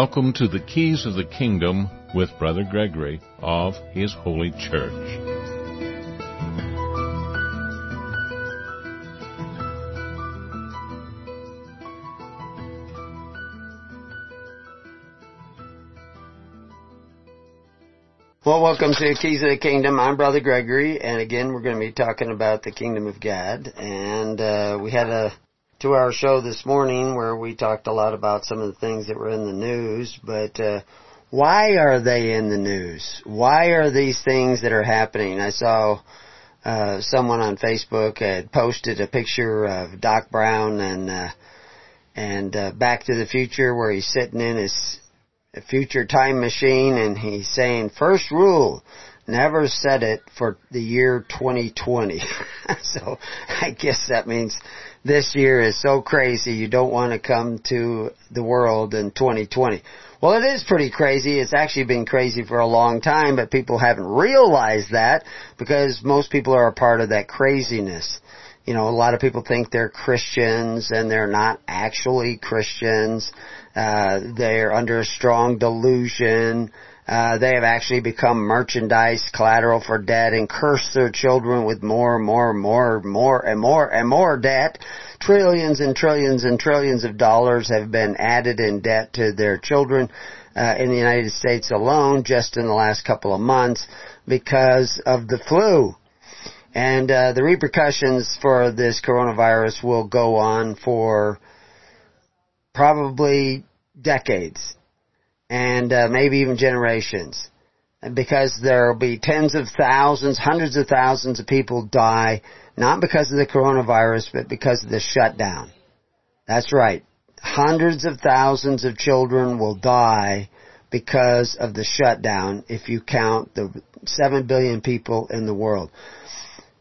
Welcome to the Keys of the Kingdom with Brother Gregory of His Holy Church. Well, welcome to the Keys of the Kingdom. I'm Brother Gregory, and again, we're going to be talking about the Kingdom of God. And uh, we had a two-hour show this morning where we talked a lot about some of the things that were in the news. But uh, why are they in the news? Why are these things that are happening? I saw uh, someone on Facebook had posted a picture of Doc Brown and uh, and uh, Back to the Future where he's sitting in his future time machine and he's saying first rule never set it for the year 2020 so i guess that means this year is so crazy you don't want to come to the world in 2020 well it is pretty crazy it's actually been crazy for a long time but people haven't realized that because most people are a part of that craziness you know, a lot of people think they're Christians and they're not actually Christians. Uh, they're under a strong delusion. Uh, they have actually become merchandise collateral for debt and curse their children with more and more and more and more and more and more debt. Trillions and trillions and trillions of dollars have been added in debt to their children uh, in the United States alone just in the last couple of months because of the flu. And uh, the repercussions for this coronavirus will go on for probably decades and uh, maybe even generations. Because there will be tens of thousands, hundreds of thousands of people die, not because of the coronavirus, but because of the shutdown. That's right. Hundreds of thousands of children will die because of the shutdown if you count the 7 billion people in the world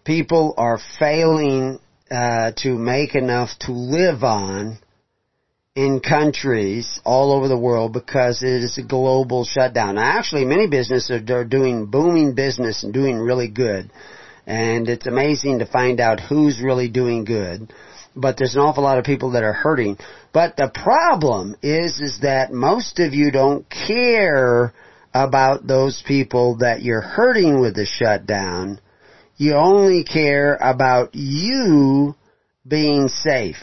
people are failing uh, to make enough to live on in countries all over the world because it is a global shutdown. Now, actually, many businesses are doing booming business and doing really good. And it's amazing to find out who's really doing good. But there's an awful lot of people that are hurting. But the problem is, is that most of you don't care about those people that you're hurting with the shutdown you only care about you being safe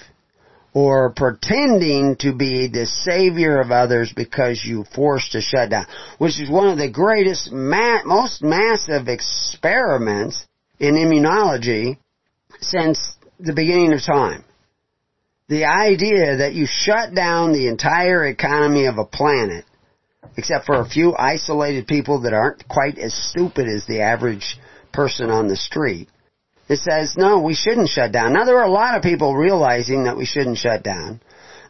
or pretending to be the savior of others because you forced a shutdown, which is one of the greatest, ma- most massive experiments in immunology since the beginning of time. The idea that you shut down the entire economy of a planet, except for a few isolated people that aren't quite as stupid as the average person on the street. It says, no, we shouldn't shut down. Now there are a lot of people realizing that we shouldn't shut down.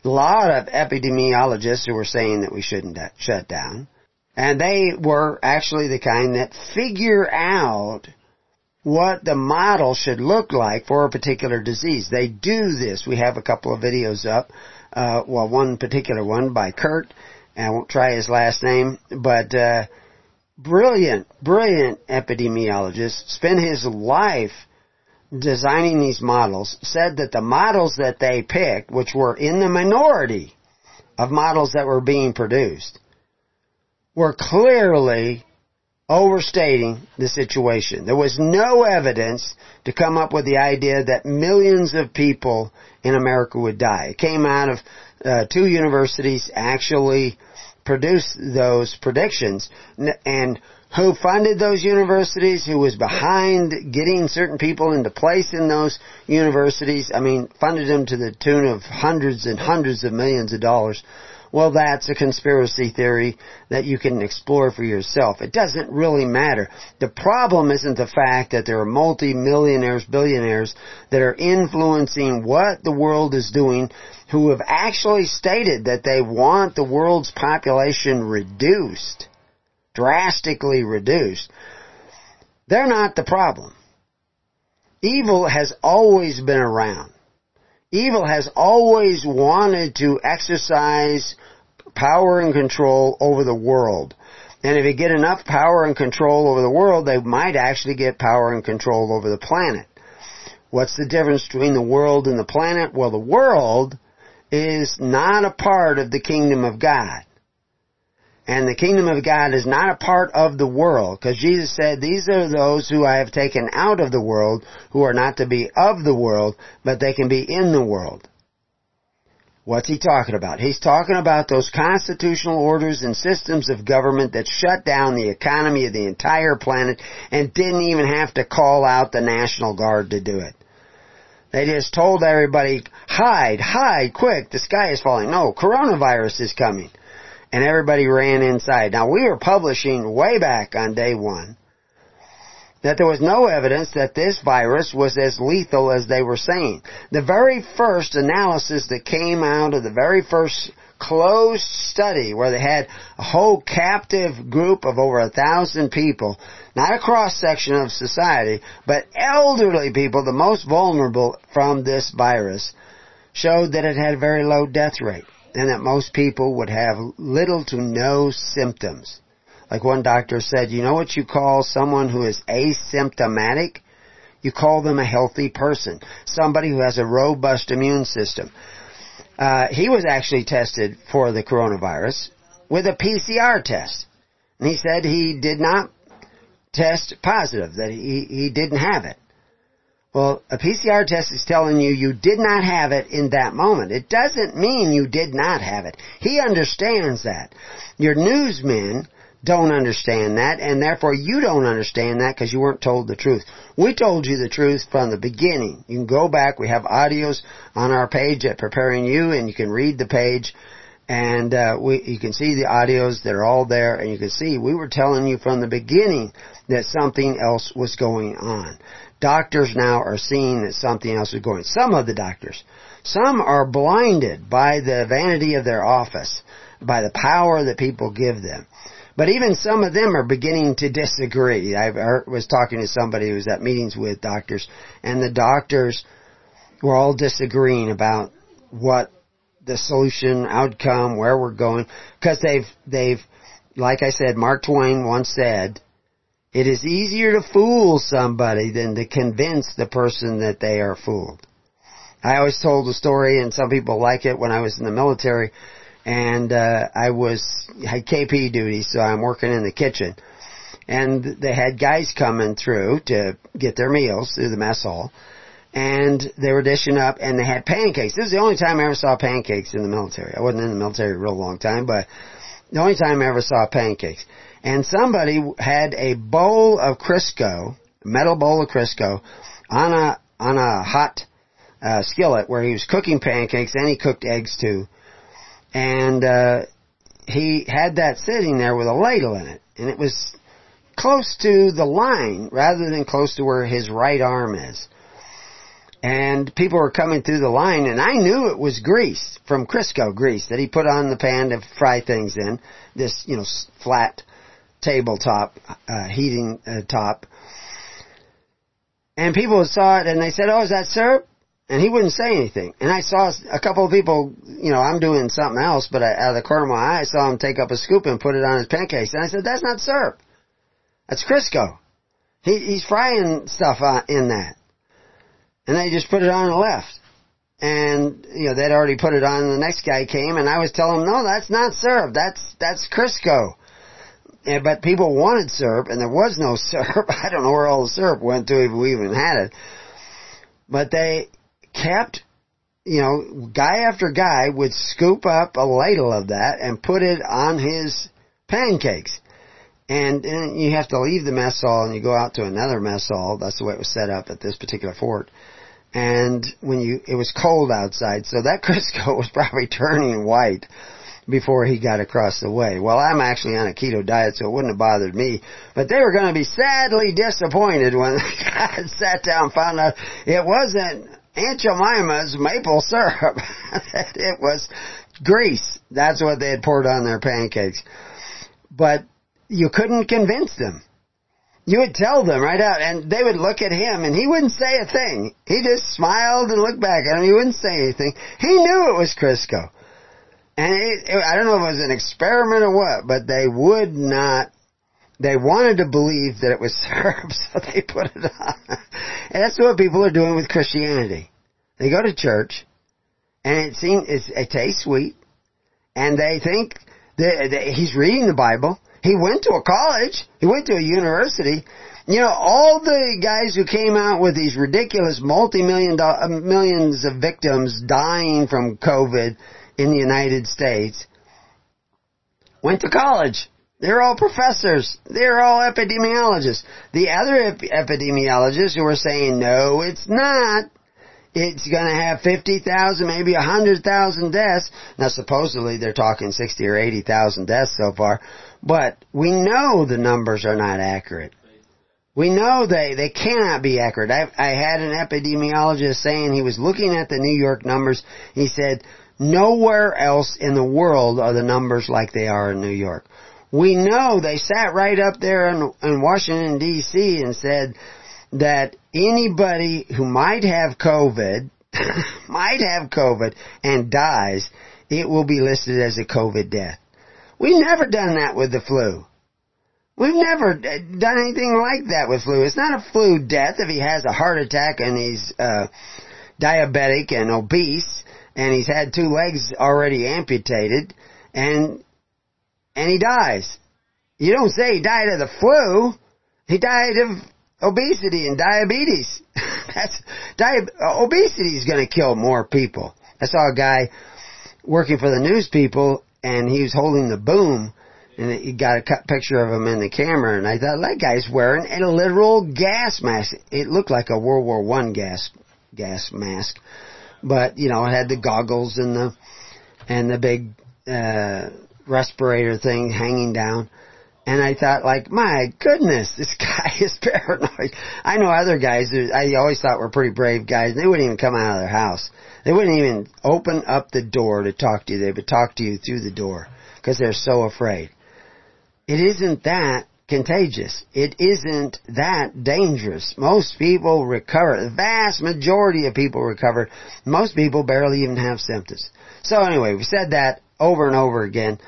A lot of epidemiologists who were saying that we shouldn't shut down. And they were actually the kind that figure out what the model should look like for a particular disease. They do this. We have a couple of videos up. Uh, well, one particular one by Kurt, I won't try his last name, but uh, brilliant, brilliant epidemiologist, spent his life designing these models, said that the models that they picked, which were in the minority of models that were being produced, were clearly overstating the situation. There was no evidence to come up with the idea that millions of people in America would die. It came out of uh, two universities actually produced those predictions and who funded those universities, who was behind getting certain people into place in those universities. I mean, funded them to the tune of hundreds and hundreds of millions of dollars. Well, that's a conspiracy theory that you can explore for yourself. It doesn't really matter. The problem isn't the fact that there are multi-millionaires, billionaires that are influencing what the world is doing who have actually stated that they want the world's population reduced, drastically reduced. They're not the problem. Evil has always been around. Evil has always wanted to exercise power and control over the world. And if you get enough power and control over the world, they might actually get power and control over the planet. What's the difference between the world and the planet? Well, the world is not a part of the kingdom of God. And the kingdom of God is not a part of the world, because Jesus said, these are those who I have taken out of the world, who are not to be of the world, but they can be in the world. What's he talking about? He's talking about those constitutional orders and systems of government that shut down the economy of the entire planet and didn't even have to call out the National Guard to do it. They just told everybody, hide, hide, quick, the sky is falling. No, coronavirus is coming. And everybody ran inside. Now we were publishing way back on day one that there was no evidence that this virus was as lethal as they were saying. The very first analysis that came out of the very first closed study where they had a whole captive group of over a thousand people, not a cross section of society, but elderly people, the most vulnerable from this virus, showed that it had a very low death rate and that most people would have little to no symptoms. Like one doctor said, you know what you call someone who is asymptomatic? You call them a healthy person. Somebody who has a robust immune system. Uh, he was actually tested for the coronavirus with a PCR test. And he said he did not test positive, that he, he didn't have it. Well, a PCR test is telling you you did not have it in that moment. It doesn't mean you did not have it. He understands that. Your newsmen don't understand that, and therefore you don't understand that because you weren't told the truth. We told you the truth from the beginning. You can go back. We have audios on our page at Preparing You, and you can read the page, and uh, we, you can see the audios. They're all there, and you can see we were telling you from the beginning that something else was going on. Doctors now are seeing that something else is going. Some of the doctors, some are blinded by the vanity of their office, by the power that people give them. But even some of them are beginning to disagree. I was talking to somebody who was at meetings with doctors, and the doctors were all disagreeing about what the solution, outcome, where we're going, because they've, they've, like I said, Mark Twain once said, it is easier to fool somebody than to convince the person that they are fooled. I always told the story, and some people like it when I was in the military and uh, I was had KP duty, so I'm working in the kitchen, and they had guys coming through to get their meals through the mess hall, and they were dishing up, and they had pancakes. This is the only time I ever saw pancakes in the military. I wasn't in the military a real long time, but the only time I ever saw pancakes. And somebody had a bowl of Crisco, metal bowl of Crisco, on a on a hot uh, skillet where he was cooking pancakes and he cooked eggs too and uh, he had that sitting there with a ladle in it, and it was close to the line rather than close to where his right arm is. And people were coming through the line, and I knew it was grease from Crisco grease that he put on the pan to fry things in. This, you know, flat tabletop uh, heating uh, top. And people saw it, and they said, "Oh, is that syrup?" and he wouldn't say anything. And I saw a couple of people, you know, I'm doing something else, but I, out of the corner of my eye, I saw him take up a scoop and put it on his pancakes. And I said, that's not syrup. That's Crisco. He, he's frying stuff in that. And they just put it on and left. And, you know, they'd already put it on the next guy came and I was telling him, no, that's not syrup. That's, that's Crisco. And, but people wanted syrup and there was no syrup. I don't know where all the syrup went to if we even had it. But they, kept, you know, guy after guy would scoop up a ladle of that and put it on his pancakes. And, and you have to leave the mess hall and you go out to another mess hall. That's the way it was set up at this particular fort. And when you, it was cold outside, so that Crisco was probably turning white before he got across the way. Well, I'm actually on a keto diet, so it wouldn't have bothered me. But they were going to be sadly disappointed when I sat down and found out it wasn't Aunt Jemima's maple syrup. it was grease. That's what they had poured on their pancakes. But you couldn't convince them. You would tell them right out, and they would look at him, and he wouldn't say a thing. He just smiled and looked back at him. He wouldn't say anything. He knew it was Crisco. And it, it, I don't know if it was an experiment or what, but they would not they wanted to believe that it was syrup, so they put it on. And that's what people are doing with Christianity. They go to church, and it seems it tastes sweet, and they think that, the, he's reading the Bible. He went to a college. He went to a university. You know, all the guys who came out with these ridiculous multi-million do- millions of victims dying from COVID in the United States went to college. They're all professors. They're all epidemiologists. The other ep- epidemiologists who were saying, no, it's not. It's going to have 50,000, maybe 100,000 deaths. Now supposedly they're talking 60 or 80,000 deaths so far. But we know the numbers are not accurate. We know they, they cannot be accurate. I, I had an epidemiologist saying he was looking at the New York numbers. He said, nowhere else in the world are the numbers like they are in New York. We know they sat right up there in, in Washington DC and said that anybody who might have COVID, might have COVID and dies, it will be listed as a COVID death. We've never done that with the flu. We've never done anything like that with flu. It's not a flu death if he has a heart attack and he's uh, diabetic and obese and he's had two legs already amputated and and he dies. You don't say he died of the flu. He died of obesity and diabetes. That's di- obesity is going to kill more people. I saw a guy working for the news people and he was holding the boom and he got a picture of him in the camera, and I thought that guy's wearing a literal gas mask. It looked like a World War One gas gas mask, but you know I had the goggles and the and the big uh, respirator thing hanging down. And I thought, like, my goodness, this guy is paranoid. I know other guys who I always thought were pretty brave guys. They wouldn't even come out of their house. They wouldn't even open up the door to talk to you. They would talk to you through the door because they're so afraid it isn't that contagious. It isn't that dangerous. Most people recover. The vast majority of people recover. Most people barely even have symptoms. So anyway, we said that over and over again,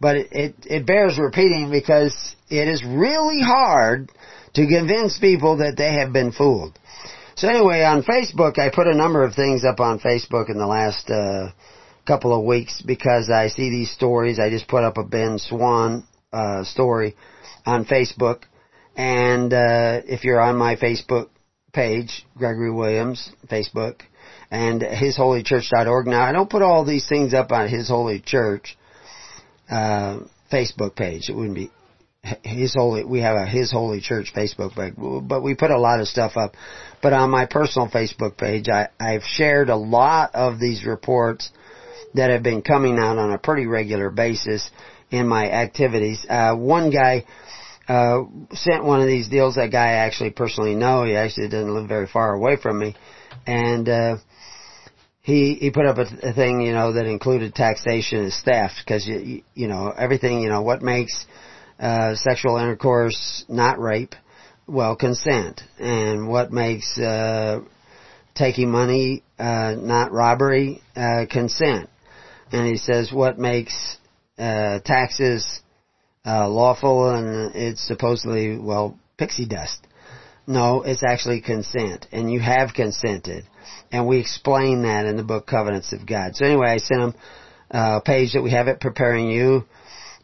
but it, it, it bears repeating because it is really hard to convince people that they have been fooled. So anyway, on Facebook, I put a number of things up on Facebook in the last uh, couple of weeks because I see these stories. I just put up a Ben Swann, uh, story on Facebook. And uh, if you're on my Facebook page, Gregory Williams, Facebook, and hisholychurch.org. Now, I don't put all these things up on His Holy Church uh, Facebook page. It wouldn't be His Holy. We have a His Holy Church Facebook page, but we put a lot of stuff up. But on my personal Facebook page, I, I've shared a lot of these reports that have been coming out on a pretty regular basis in my activities. Uh, one guy uh, sent one of these deals. That guy I actually personally know. He actually doesn't live very far away from me, and uh, he he put up a, a thing you know that included taxation as theft because you, you you know everything you know what makes uh, sexual intercourse not rape. Well, consent, and what makes uh, taking money uh, not robbery, uh, consent. And he says what makes uh, taxes uh, lawful and it's supposedly, well, pixie dust. No, it's actually consent, and you have consented. And we explain that in the book Covenants of God. So anyway, I sent him a page that we have it preparing you.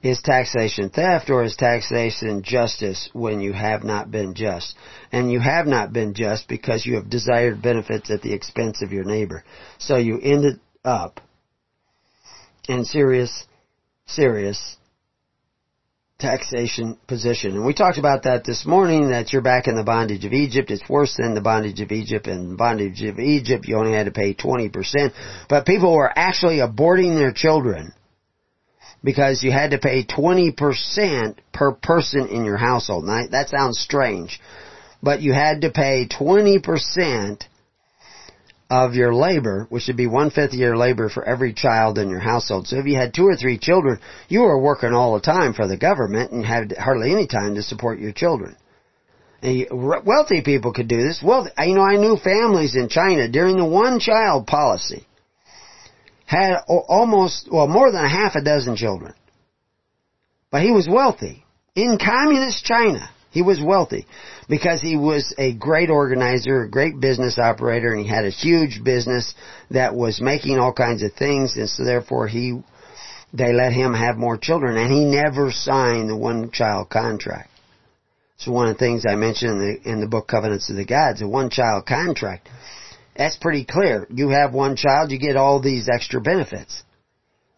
Is taxation theft or is taxation justice when you have not been just? And you have not been just because you have desired benefits at the expense of your neighbor. So you ended up in serious serious taxation position. And we talked about that this morning, that you're back in the bondage of Egypt. It's worse than the bondage of Egypt. In bondage of Egypt, you only had to pay 20%. But people were actually aborting their children because you had to pay 20% per person in your household. Now, that sounds strange. But you had to pay 20% of your labor, which would be one fifth of your labor for every child in your household. So if you had two or three children, you were working all the time for the government and had hardly any time to support your children. Wealthy people could do this. Well, you know, I knew families in China during the one child policy had almost, well, more than a half a dozen children. But he was wealthy. In communist China, he was wealthy because he was a great organizer, a great business operator, and he had a huge business that was making all kinds of things, and so therefore he they let him have more children, and he never signed the one child contract. So one of the things I mentioned in the, in the book Covenants of the Gods, a one child contract. That's pretty clear. You have one child, you get all these extra benefits.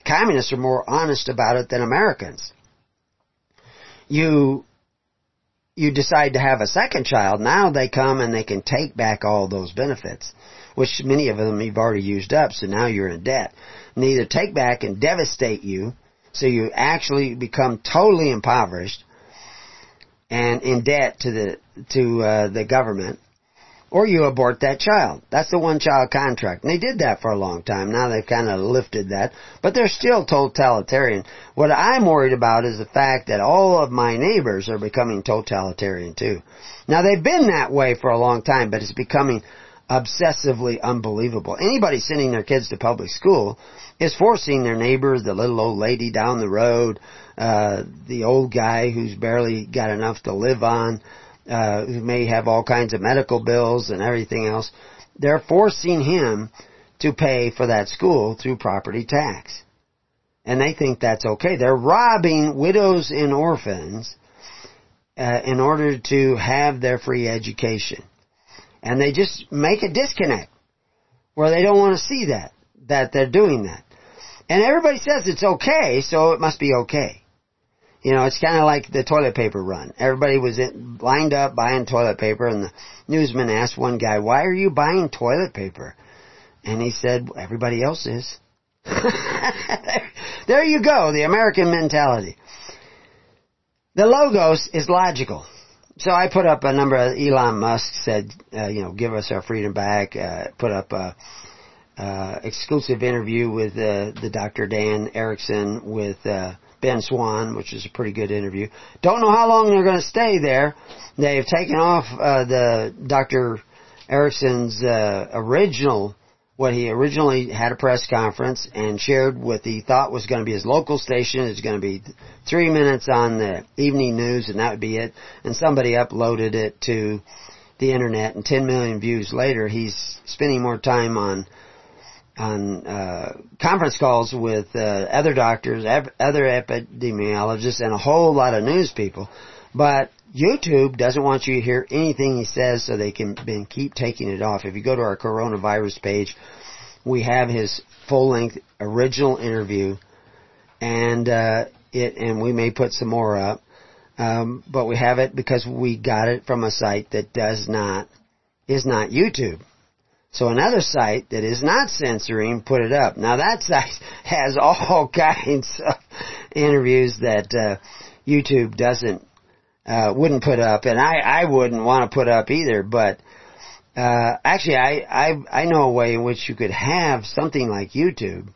Communists are more honest about it than Americans. You, you decide to have a second child, now they come and they can take back all those benefits, which many of them you've already used up, so now you're in debt. And either take back and devastate you, so you actually become totally impoverished, and in debt to the to uh, the government, or you abort that child. That's the one child contract. And they did that for a long time. Now they've kind of lifted that, but they're still totalitarian. What I'm worried about is the fact that all of my neighbors are becoming totalitarian too. Now they've been that way for a long time, but it's becoming obsessively unbelievable. Anybody sending their kids to public school is forcing their neighbors, the little old lady down the road, uh, the old guy who's barely got enough to live on, uh, who may have all kinds of medical bills and everything else. They're forcing him to pay for that school through property tax. And they think that's okay. They're robbing widows and orphans uh, in order to have their free education. And they just make a disconnect where they don't want to see that, that they're doing that. And everybody says it's okay, so it must be okay. You know, it's kind of like the toilet paper run. Everybody was in, lined up buying toilet paper, and the newsman asked one guy, "Why are you buying toilet paper?" And he said, "Everybody else is." there you go, the American mentality. The logos is logical. So I put up a number of Elon Musk said, uh, you know, give us our freedom back. Uh, put up a uh, exclusive interview with uh, the Dr. Dan Erickson with uh, Ben Swann, which is a pretty good interview. Don't know how long they're going to stay there. They've taken off uh, the Dr. Erickson's uh, original, what he originally had a press conference and shared what he thought was going to be his local station. It's going to be three minutes on the evening news, and that would be it. And somebody uploaded it to the internet, and 10 million views later, he's spending more time on on uh, conference calls with uh, other doctors, other epidemiologists, and a whole lot of news people. But YouTube doesn't want you to hear anything he says, so they can keep taking it off. If you go to our coronavirus page, we have his full-length original interview, and uh, it and we may put some more up. Um, but we have it because we got it from a site that does not is not YouTube. So another site that is not censoring put it up. Now that site has all kinds of interviews that uh, YouTube doesn't uh, wouldn't put up, and I I wouldn't want to put up either. But uh, actually, I I I know a way in which you could have something like YouTube,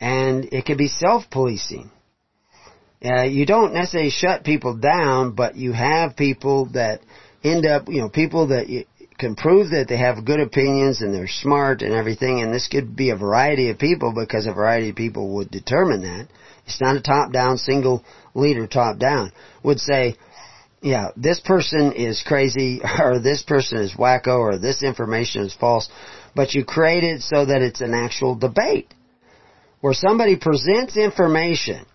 and it could be self policing. Uh, you don't necessarily shut people down, but you have people that end up, you know, people that you, can prove that they have good opinions and they're smart and everything, and this could be a variety of people because a variety of people would determine that. It's not a top-down, single leader top-down. Would say, yeah, this person is crazy, or this person is wacko, or this information is false, but you create it so that it's an actual debate. Where somebody presents information,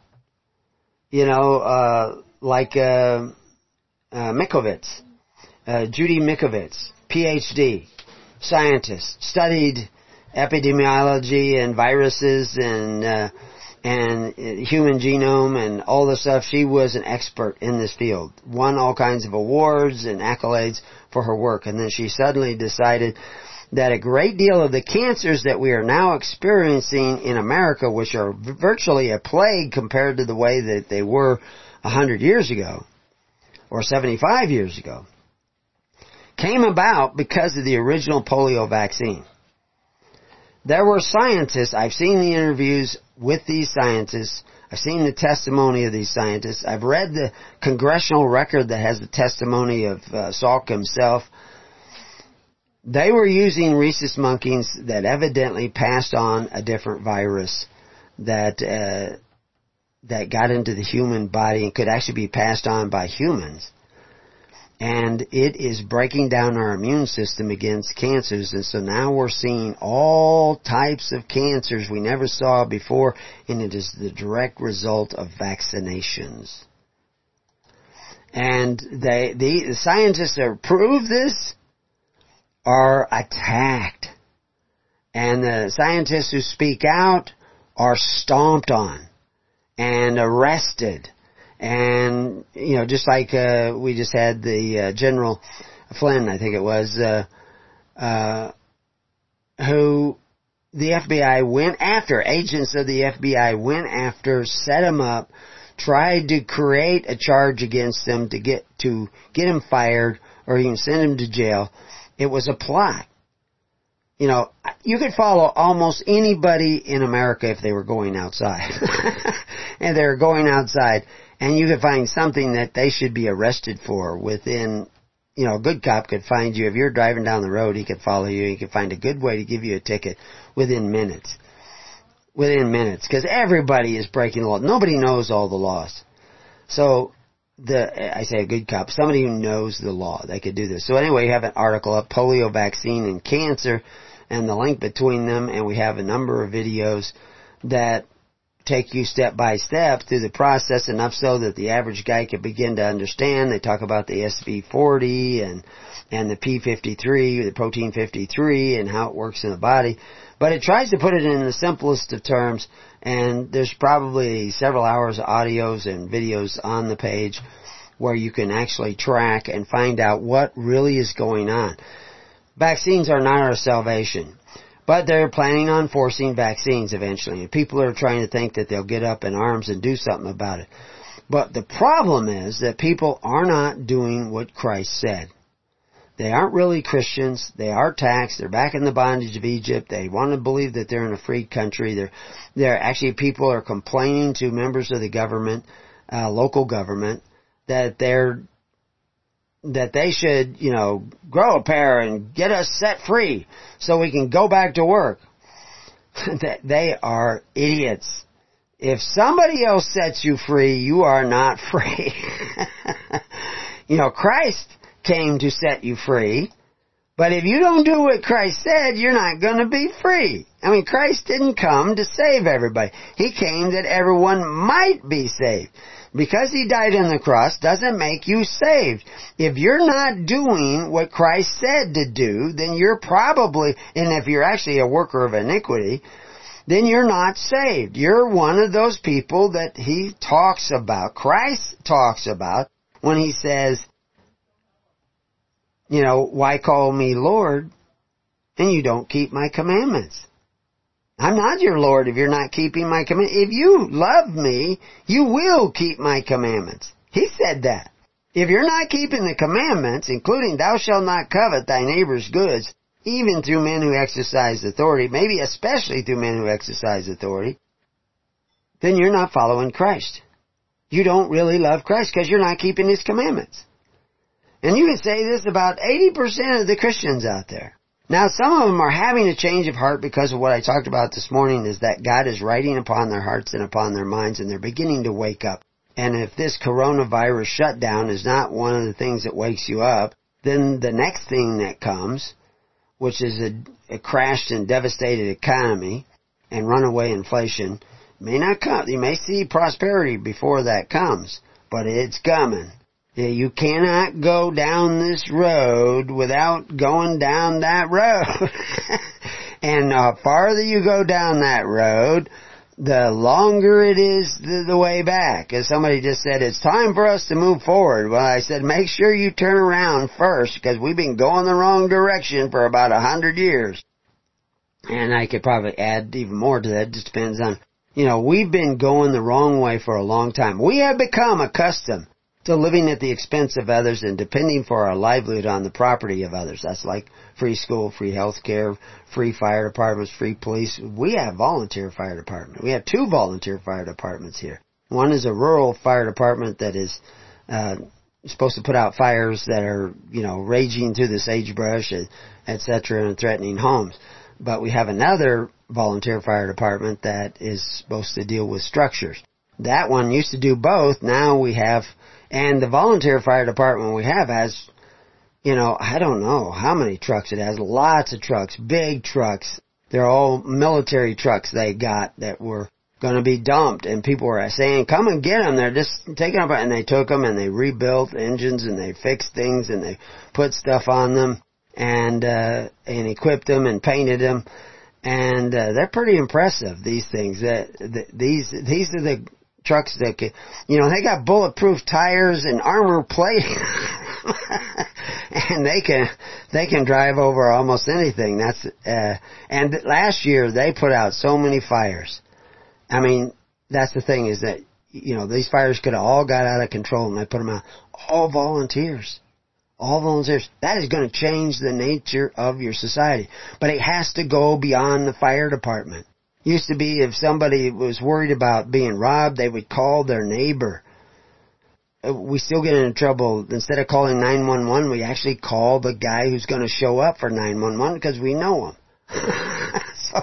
you know, uh, like, uh, uh, Mikovits, uh, Judy Mikovits, PhD, scientist, studied epidemiology and viruses and uh, and human genome and all the stuff. She was an expert in this field, won all kinds of awards and accolades for her work, and then she suddenly decided that a great deal of the cancers that we are now experiencing in America, which are virtually a plague compared to the way that they were a hundred years ago, or 75 years ago, came about because of the original polio vaccine. There were scientists, I've seen the interviews with these scientists, I've seen the testimony of these scientists, I've read the congressional record that has the testimony of uh, Salk himself. They were using rhesus monkeys that evidently passed on a different virus that uh, that got into the human body and could actually be passed on by humans and it is breaking down our immune system against cancers. And so now we're seeing all types of cancers we never saw before and it is the direct result of vaccinations. And they the, the scientists that prove this are attacked. And the scientists who speak out are stomped on and arrested and you know, just like uh, we just had the uh, General Flynn, I think it was, uh, uh, who the FBI went after. Agents of the FBI went after, set him up, tried to create a charge against them to get to get him fired or even send him to jail. It was a plot. You know, you could follow almost anybody in America if they were going outside. and they were going outside and you could find something that they should be arrested for within you know, a good cop could find you if you're driving down the road, he could follow you, he could find a good way to give you a ticket within minutes. Within minutes. Because everybody is breaking the law. Nobody knows all the laws. So, the, I say a good cop, somebody who knows the law, they could do this. So anyway, you have an article of polio vaccine and cancer and the link between them and we have a number of videos that take you step by step through the process enough so that the average guy can begin to understand. They talk about the SV40 and, and the P53, the protein 53 and how it works in the body. But it tries to put it in the simplest of terms and there's probably several hours of audios and videos on the page where you can actually track and find out what really is going on. Vaccines are not our salvation. But they're planning on forcing vaccines eventually. And people are trying to think that they'll get up in arms and do something about it. But the problem is that people are not doing what Christ said. They aren't really Christians. They are taxed. They're back in the bondage of Egypt. They want to believe that they're in a free country. They're, they're actually people are complaining to members of the government, uh, local government, that they're that they should, you know, grow a pair and get us set free so we can go back to work. they are idiots. If somebody else sets you free, you are not free. you know, Christ came to set you free. But if you don't do what Christ said, you're not going to be free. I mean, Christ didn't come to save everybody. He came that everyone might be saved because he died on the cross doesn't make you saved. If you're not doing what Christ said to do, then you're probably, and if you're actually a worker of iniquity, then you're not saved. You're one of those people that he talks about, Christ talks about, when he says, you know, why call me Lord and you don't keep my commandments? I'm not your Lord if you're not keeping my commandments. If you love me, you will keep my commandments. He said that. If you're not keeping the commandments, including thou shalt not covet thy neighbor's goods, even through men who exercise authority, maybe especially through men who exercise authority, then you're not following Christ. You don't really love Christ because you're not keeping His commandments. And you can say this about 80% of the Christians out there. Now, some of them are having a change of heart because of what I talked about this morning is that God is writing upon their hearts and upon their minds and they're beginning to wake up. And if this coronavirus shutdown is not one of the things that wakes you up, then the next thing that comes, which is a, a crashed and devastated economy and runaway inflation, may not come. You may see prosperity before that comes, but it's coming. You cannot go down this road without going down that road. and the uh, farther you go down that road, the longer it is the, the, way back. As somebody just said, it's time for us to move forward. Well, I said, make sure you turn around first because we've been going the wrong direction for about a hundred years. And I could probably add even more to that. It just depends on, you know, we've been going the wrong way for a long time. We have become accustomed living at the expense of others and depending for our livelihood on the property of others. That's like free school, free health care, free fire departments, free police. We have volunteer fire department. We have two volunteer fire departments here. One is a rural fire department that is uh, supposed to put out fires that are, you know, raging through the sagebrush, etc., and threatening homes. But we have another volunteer fire department that is supposed to deal with structures. That one used to do both. Now we have And the volunteer fire department we have has, you know, I don't know how many trucks it has. Lots of trucks, big trucks. They're all military trucks they got that were going to be dumped and people were saying, come and get them. They're just taking them and they took them and they rebuilt engines and they fixed things and they put stuff on them and, uh, and equipped them and painted them. And, uh, they're pretty impressive, these things that, these, these are the trucks that can, you know, they got bulletproof tires and armor plate. and they can, they can drive over almost anything. That's, uh, and last year they put out so many fires. I mean, that's the thing is that, you know, these fires could have all got out of control and they put them out. All volunteers. All volunteers. That is going to change the nature of your society. But it has to go beyond the fire department. Used to be if somebody was worried about being robbed, they would call their neighbor. Uh, we still get into trouble. Instead of calling 911, we actually call the guy who's going to show up for 911 because we know him. so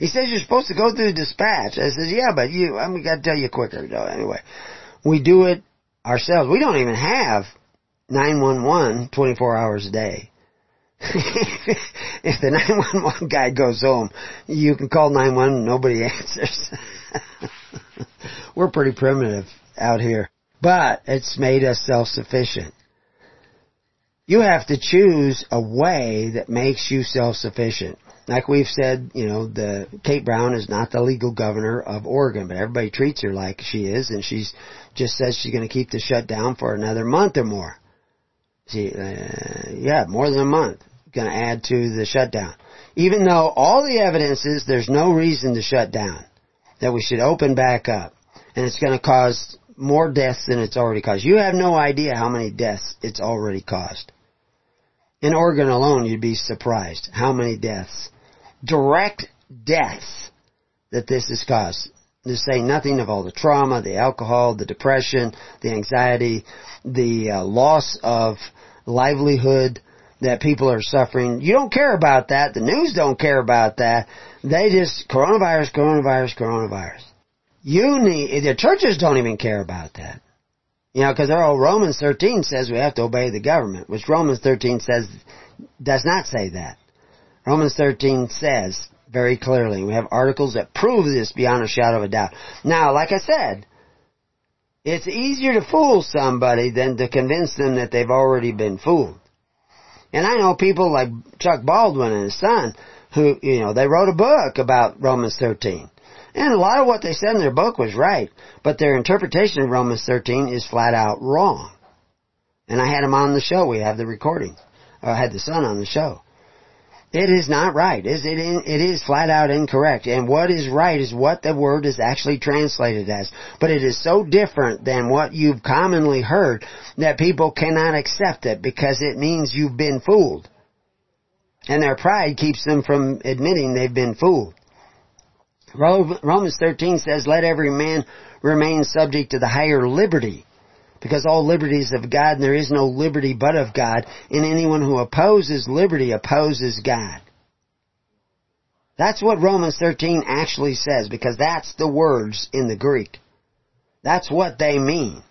he says you're supposed to go through dispatch. I says, yeah, but you, I'm got to tell you quicker. No, anyway, we do it ourselves. We don't even have 911 24 hours a day. If the 911 guy goes home, you can call 911, nobody answers. We're pretty primitive out here. But it's made us self-sufficient. You have to choose a way that makes you self-sufficient. Like we've said, you know, the Kate Brown is not the legal governor of Oregon, but everybody treats her like she is, and she's just says she's going to keep the shutdown for another month or more. See, uh, yeah, more than a month going to add to the shutdown. Even though all the evidence is there's no reason to shut down, that we should open back up, and it's going to cause more deaths than it's already caused. You have no idea how many deaths it's already caused. In Oregon alone, you'd be surprised how many deaths, direct deaths, that this has caused. To say nothing of all the trauma, the alcohol, the depression, the anxiety, the uh, loss of livelihood, that people are suffering. You don't care about that. The news don't care about that. They just, coronavirus, coronavirus, coronavirus. You need, the churches don't even care about that. You know, because our Romans 13 says we have to obey the government, which Romans 13 says, does not say that. Romans 13 says very clearly, we have articles that prove this beyond a shadow of a doubt. Now, like I said, it's easier to fool somebody than to convince them that they've already been fooled. And I know people like Chuck Baldwin and his son who, you know, they wrote a book about Romans 13. And a lot of what they said in their book was right, but their interpretation of Romans 13 is flat out wrong. And I had him on the show. We have the recording. Uh, I had the son on the show. It is not right. It is flat out incorrect. And what is right is what the word is actually translated as. But it is so different than what you've commonly heard that people cannot accept it because it means you've been fooled. And their pride keeps them from admitting they've been fooled. Romans 13 says, let every man remain subject to the higher liberty because all liberty is of God and there is no liberty but of God, and anyone who opposes liberty opposes God. That's what Romans 13 actually says, because that's the words in the Greek. That's what they mean.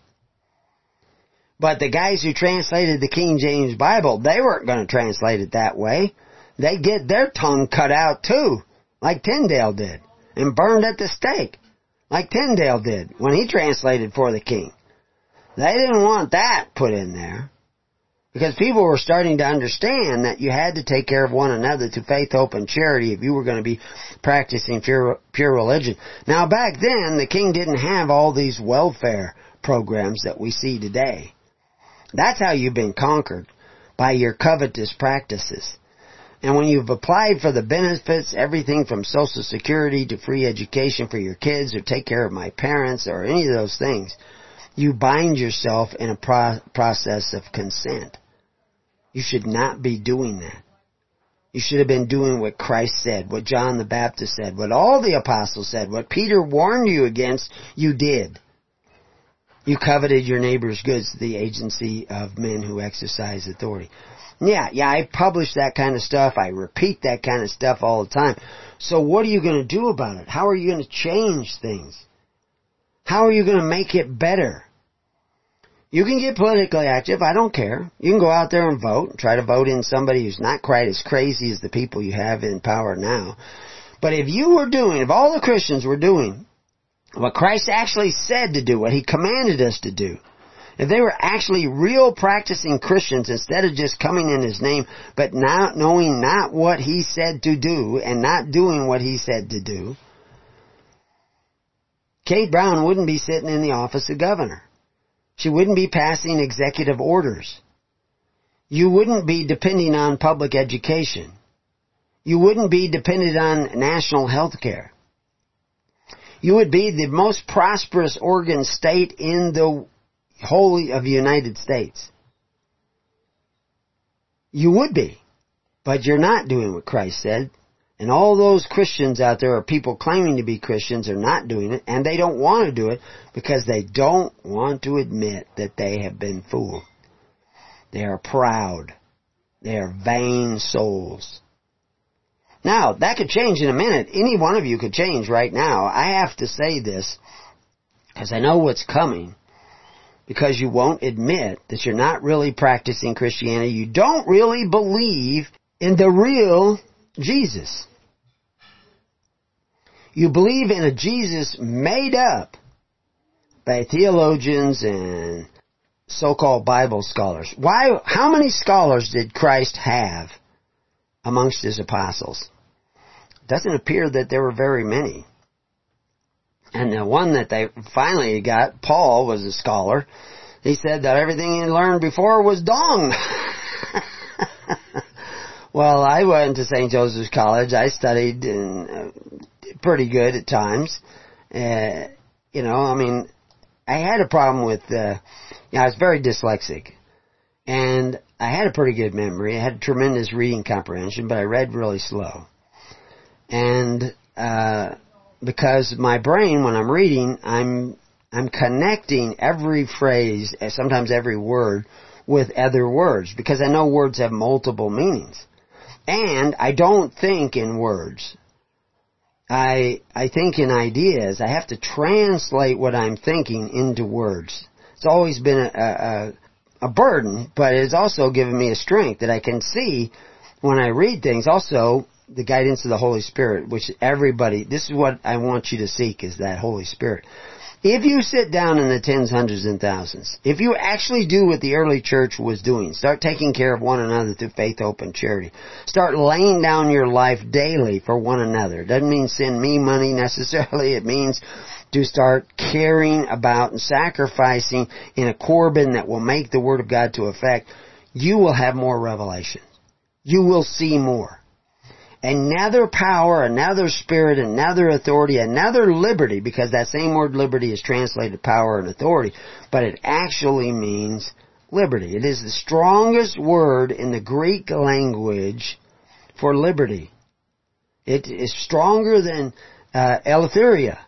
But the guys who translated the King James Bible, they weren't going to translate it that way. They get their tongue cut out too, like Tyndale did, and burned at the stake, like Tyndale did when he translated for the king. They didn't want that put in there. Because people were starting to understand that you had to take care of one another through faith, hope, and charity if you were going to be practicing pure, pure religion. Now back then, the king didn't have all these welfare programs that we see today. That's how you've been conquered, by your covetous practices. And when you've applied for the benefits, everything from social security to free education for your kids or take care of my parents or any of those things, you bind yourself in a pro- process of consent. You should not be doing that. You should have been doing what Christ said, what John the Baptist said, what all the apostles said, what Peter warned you against, you did. You coveted your neighbor's goods, the agency of men who exercise authority. Yeah, yeah, I publish that kind of stuff. I repeat that kind of stuff all the time. So what are you going to do about it? How are you going to change things? How are you going to make it better? You can get politically active. I don't care. You can go out there and vote. and Try to vote in somebody who's not quite as crazy as the people you have in power now. But if you were doing, if all the Christians were doing what Christ actually said to do, what He commanded us to do, if they were actually real practicing Christians instead of just coming in His name, but not knowing not what He said to do and not doing what He said to do, Kate Brown wouldn't be sitting in the office of governor. She wouldn't be passing executive orders. You wouldn't be depending on public education. You wouldn't be dependent on national health care. You would be the most prosperous Oregon state in the whole of the United States. You would be. But you're not doing what Christ said. And all those Christians out there or people claiming to be Christians are not doing it and they don't want to do it because they don't want to admit that they have been fooled. They are proud. They are vain souls. Now, that could change in a minute. Any one of you could change right now. I have to say this because I know what's coming because you won't admit that you're not really practicing Christianity. You don't really believe in the real Jesus. You believe in a Jesus made up by theologians and so-called Bible scholars. Why, how many scholars did Christ have amongst his apostles? Doesn't appear that there were very many. And the one that they finally got, Paul was a scholar. He said that everything he learned before was dong. Well, I went to St. Joseph's College. I studied and uh, pretty good at times. Uh, you know, I mean, I had a problem with, uh, you know, I was very dyslexic. And I had a pretty good memory. I had tremendous reading comprehension, but I read really slow. And, uh, because my brain, when I'm reading, I'm, I'm connecting every phrase, sometimes every word, with other words, because I know words have multiple meanings. And I don't think in words. I, I think in ideas. I have to translate what I'm thinking into words. It's always been a, a, a burden, but it's also given me a strength that I can see when I read things. Also, the guidance of the Holy Spirit, which everybody, this is what I want you to seek is that Holy Spirit. If you sit down in the tens, hundreds, and thousands, if you actually do what the early church was doing, start taking care of one another through faith, hope, and charity. Start laying down your life daily for one another. It doesn't mean send me money necessarily. It means to start caring about and sacrificing in a Corban that will make the Word of God to effect. You will have more revelation. You will see more another power, another spirit, another authority, another liberty, because that same word liberty is translated power and authority, but it actually means liberty. It is the strongest word in the Greek language for liberty. It is stronger than uh, Eleutheria.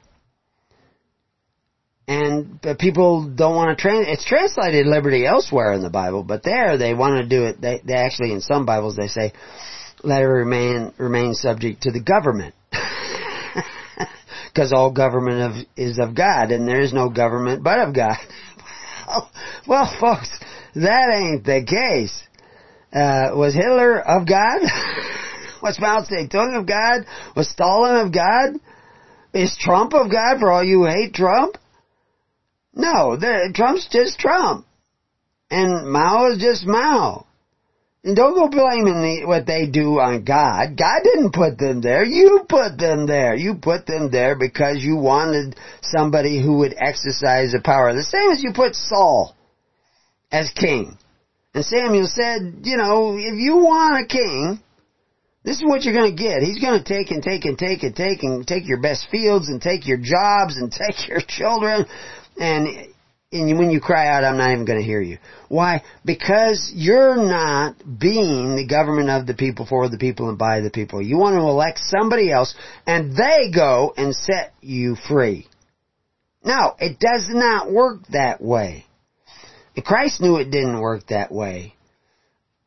And people don't want to trans. It's translated liberty elsewhere in the Bible, but there they want to do it. They, they actually in some Bibles they say let it remain remain subject to the government. Because all government of, is of God, and there is no government but of God. well, folks, that ain't the case. Uh, was Hitler of God? was Mao Zedong of God? Was Stalin of God? Is Trump of God for all you hate Trump? No, Trump's just Trump. And Mao is just Mao. Don't go blaming the, what they do on God. God didn't put them there. You put them there. You put them there because you wanted somebody who would exercise the power. The same as you put Saul as king. And Samuel said, you know, if you want a king, this is what you're going to get. He's going to take and take and take and take and take your best fields and take your jobs and take your children. And and when you cry out, I'm not even going to hear you. Why? Because you're not being the government of the people, for the people, and by the people. You want to elect somebody else, and they go and set you free. No, it does not work that way. Christ knew it didn't work that way.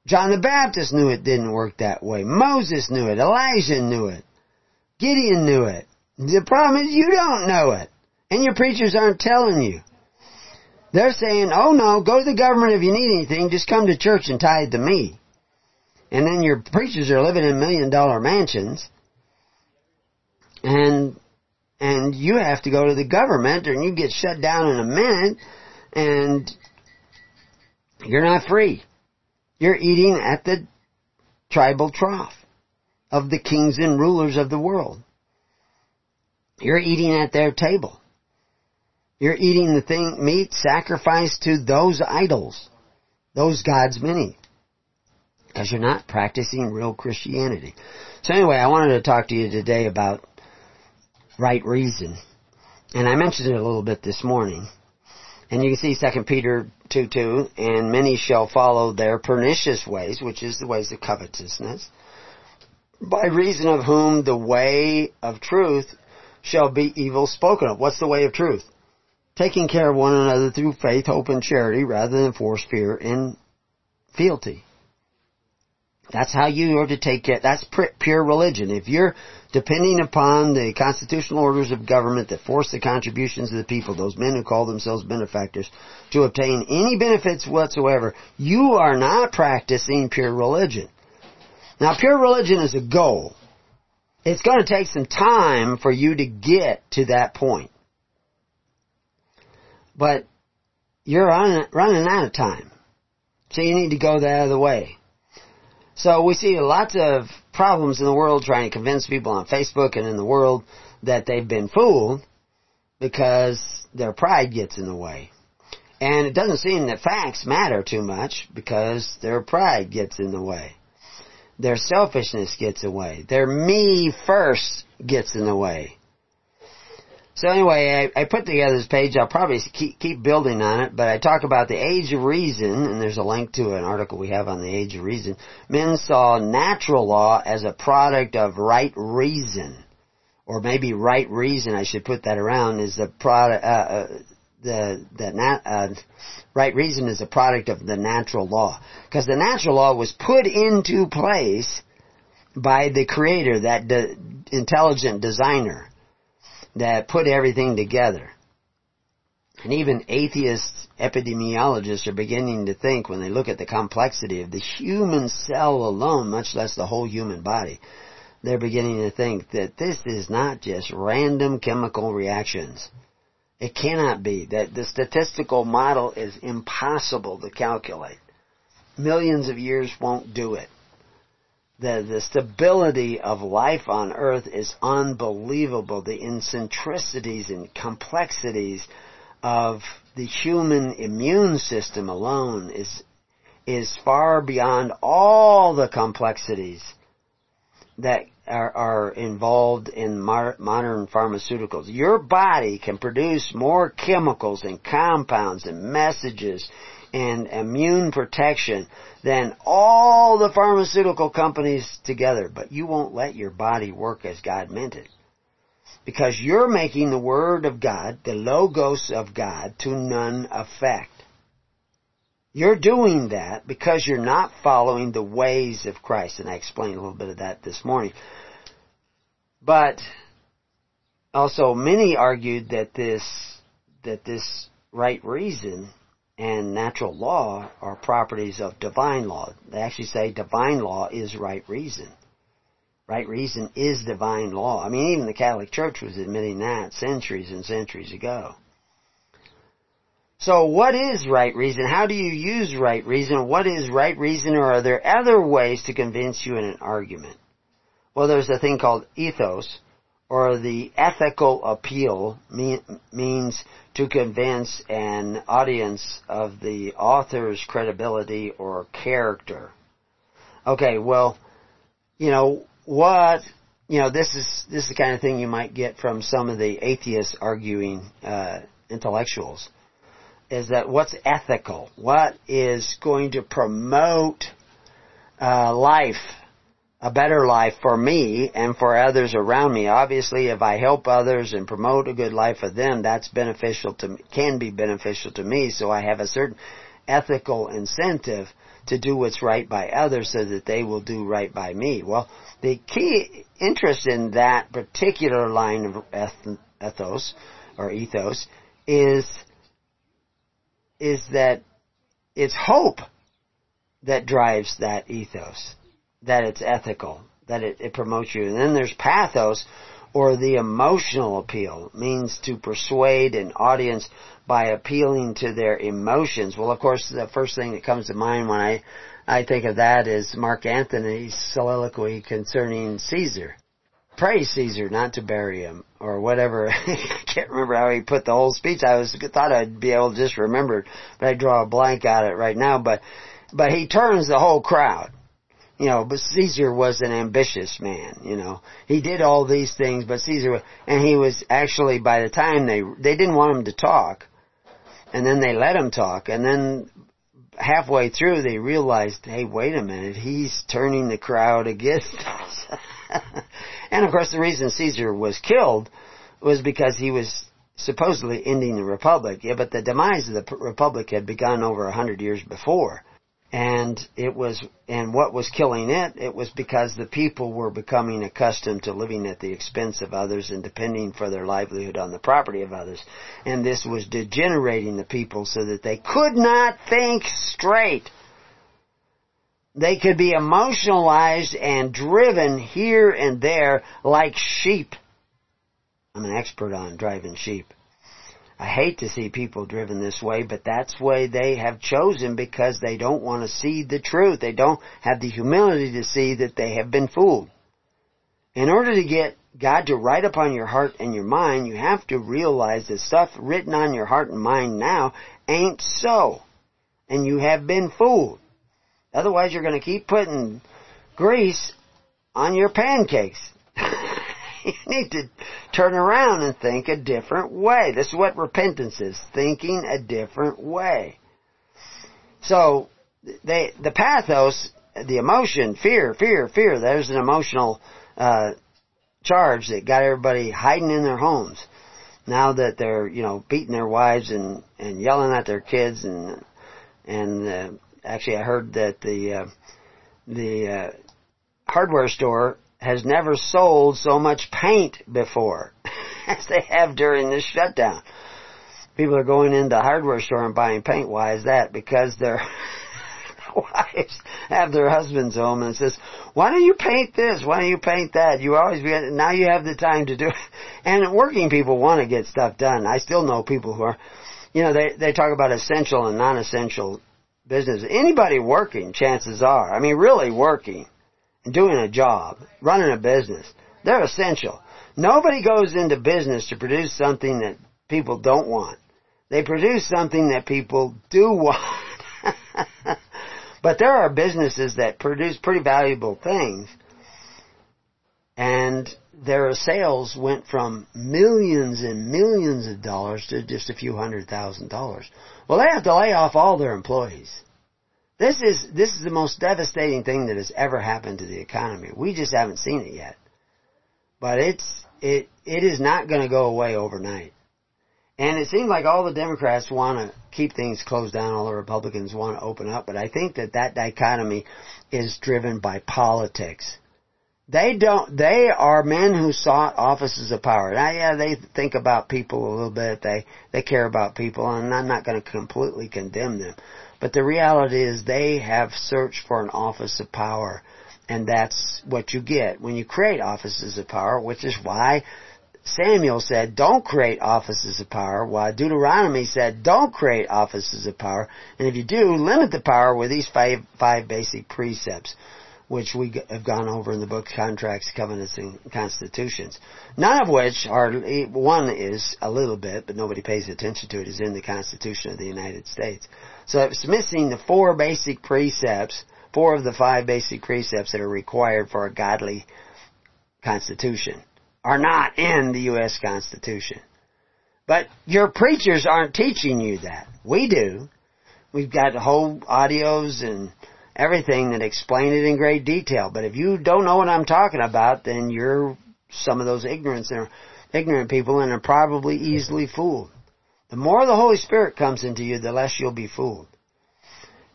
John the Baptist knew it didn't work that way. Moses knew it. Elijah knew it. Gideon knew it. The problem is you don't know it. And your preachers aren't telling you. They're saying, oh no, go to the government if you need anything, just come to church and tithe to me. And then your preachers are living in million dollar mansions. And, and you have to go to the government and you get shut down in a minute and you're not free. You're eating at the tribal trough of the kings and rulers of the world. You're eating at their table. You're eating the thing, meat sacrificed to those idols, those gods many. Because you're not practicing real Christianity. So anyway, I wanted to talk to you today about right reason. And I mentioned it a little bit this morning. And you can see 2 Peter 2 2, and many shall follow their pernicious ways, which is the ways of covetousness, by reason of whom the way of truth shall be evil spoken of. What's the way of truth? Taking care of one another through faith, hope, and charity rather than force, fear, and fealty. That's how you are to take care. That's pure religion. If you're depending upon the constitutional orders of government that force the contributions of the people, those men who call themselves benefactors, to obtain any benefits whatsoever, you are not practicing pure religion. Now, pure religion is a goal. It's going to take some time for you to get to that point. But you're running out of time. So you need to go the other way. So we see lots of problems in the world trying to convince people on Facebook and in the world that they've been fooled because their pride gets in the way. And it doesn't seem that facts matter too much because their pride gets in the way. Their selfishness gets away. Their me first gets in the way. So anyway, I, I put together this page. I'll probably keep, keep building on it, but I talk about the age of reason, and there's a link to an article we have on the age of reason. Men saw natural law as a product of right reason, or maybe right reason. I should put that around is the product. Uh, uh, the the nat, uh, right reason is a product of the natural law, because the natural law was put into place by the Creator, that de- intelligent designer that put everything together. And even atheist epidemiologists are beginning to think when they look at the complexity of the human cell alone, much less the whole human body, they're beginning to think that this is not just random chemical reactions. It cannot be. That the statistical model is impossible to calculate. Millions of years won't do it the, the stability of life on earth is unbelievable. The eccentricities and complexities of the human immune system alone is, is far beyond all the complexities that are, are involved in mar- modern pharmaceuticals. Your body can produce more chemicals and compounds and messages and immune protection than all the pharmaceutical companies together. But you won't let your body work as God meant it. Because you're making the Word of God, the Logos of God, to none effect. You're doing that because you're not following the ways of Christ. And I explained a little bit of that this morning. But also many argued that this, that this right reason and natural law are properties of divine law. They actually say divine law is right reason. Right reason is divine law. I mean, even the Catholic Church was admitting that centuries and centuries ago. So what is right reason? How do you use right reason? What is right reason or are there other ways to convince you in an argument? Well, there's a thing called ethos, or the ethical appeal mean, means to convince an audience of the author's credibility or character. Okay, well, you know, what, you know, this is, this is the kind of thing you might get from some of the atheist arguing, uh, intellectuals. Is that what's ethical? What is going to promote, uh, life a better life for me and for others around me. Obviously, if I help others and promote a good life for them, that's beneficial to me, can be beneficial to me. So I have a certain ethical incentive to do what's right by others so that they will do right by me. Well, the key interest in that particular line of ethos or ethos is is that it's hope that drives that ethos, that it's ethical, that it, it promotes you. And then there's pathos, or the emotional appeal, means to persuade an audience by appealing to their emotions. Well, of course, the first thing that comes to mind when I, I think of that is Mark Antony's soliloquy concerning Caesar. Pray Caesar, not to bury him, or whatever. I can't remember how he put the whole speech. I was thought I'd be able to just remember it, but I draw a blank at it right now. But, but he turns the whole crowd you know, but Caesar was an ambitious man, you know. He did all these things, but Caesar, was, and he was actually, by the time they, they didn't want him to talk, and then they let him talk, and then halfway through they realized, hey, wait a minute, he's turning the crowd against us. and of course the reason Caesar was killed was because he was supposedly ending the republic. Yeah, but the demise of the republic had begun over a hundred years before and it was and what was killing it it was because the people were becoming accustomed to living at the expense of others and depending for their livelihood on the property of others. And this was degenerating the people so that they could not think straight. They could be emotionalized and driven here and there like sheep. I'm an expert on driving sheep I hate to see people driven this way, but that's way they have chosen because they don't want to see the truth. They don't have the humility to see that they have been fooled. In order to get God to write upon your heart and your mind, you have to realize that stuff written on your heart and mind now ain't so. And you have been fooled. Otherwise you're going to keep putting grease on your pancakes. you need to turn around and think a different way. This is what repentance is, thinking a different way. So, they, the pathos, the emotion, fear, fear, fear, there's an emotional, uh, charge that got everybody hiding in their homes. Now that they're, you know, beating their wives and, and yelling at their kids and, and, uh, actually I heard that the, uh, the, uh, hardware store has never sold so much paint before as they have during this shutdown. People are going into the hardware store and buying paint. Why is that? Because their wives have their husbands home and says, why don't you paint this? Why don't you paint that? You always, be now you have the time to do it. And working people want to get stuff done. I still know people who are, you know, they, they talk about essential and non-essential business. Anybody working, chances are, I mean really working, doing a job, running a business. They're essential. Nobody goes into business to produce something that people don't want. They produce something that people do want. but there are businesses that produce pretty valuable things and their sales went from millions and millions of dollars to just a few hundred thousand dollars. Well, they have to lay off all their employees. This is, this is the most devastating thing that has ever happened to the economy. We just haven't seen it yet. But it's, it, it is not going to go away overnight. And it seems like all the Democrats want to keep things closed down, all the Republicans want to open up, but I think that that dichotomy is driven by politics. They don't, they are men who sought offices of power. Now, yeah, they think about people a little bit, they, they care about people, and I'm not going to completely condemn them. But the reality is they have searched for an office of power. And that's what you get when you create offices of power, which is why Samuel said, don't create offices of power, while Deuteronomy said, don't create offices of power. And if you do, limit the power with these five, five basic precepts which we have gone over in the book Contracts, Covenants, and Constitutions. None of which are, one is a little bit, but nobody pays attention to it, is in the Constitution of the United States. So it's missing the four basic precepts, four of the five basic precepts that are required for a godly Constitution are not in the U.S. Constitution. But your preachers aren't teaching you that. We do. We've got whole audios and everything that explain it in great detail. But if you don't know what I'm talking about, then you're some of those ignorant, ignorant people and are probably easily fooled. The more the Holy Spirit comes into you, the less you'll be fooled.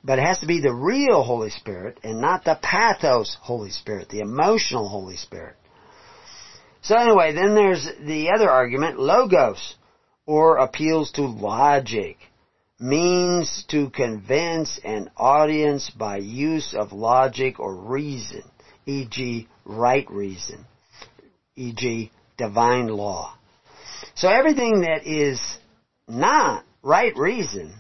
But it has to be the real Holy Spirit and not the pathos Holy Spirit, the emotional Holy Spirit. So anyway, then there's the other argument, logos, or appeals to logic. means to convince an audience by use of logic or reason, e.g. right reason, e.g. divine law. So everything that is not right reason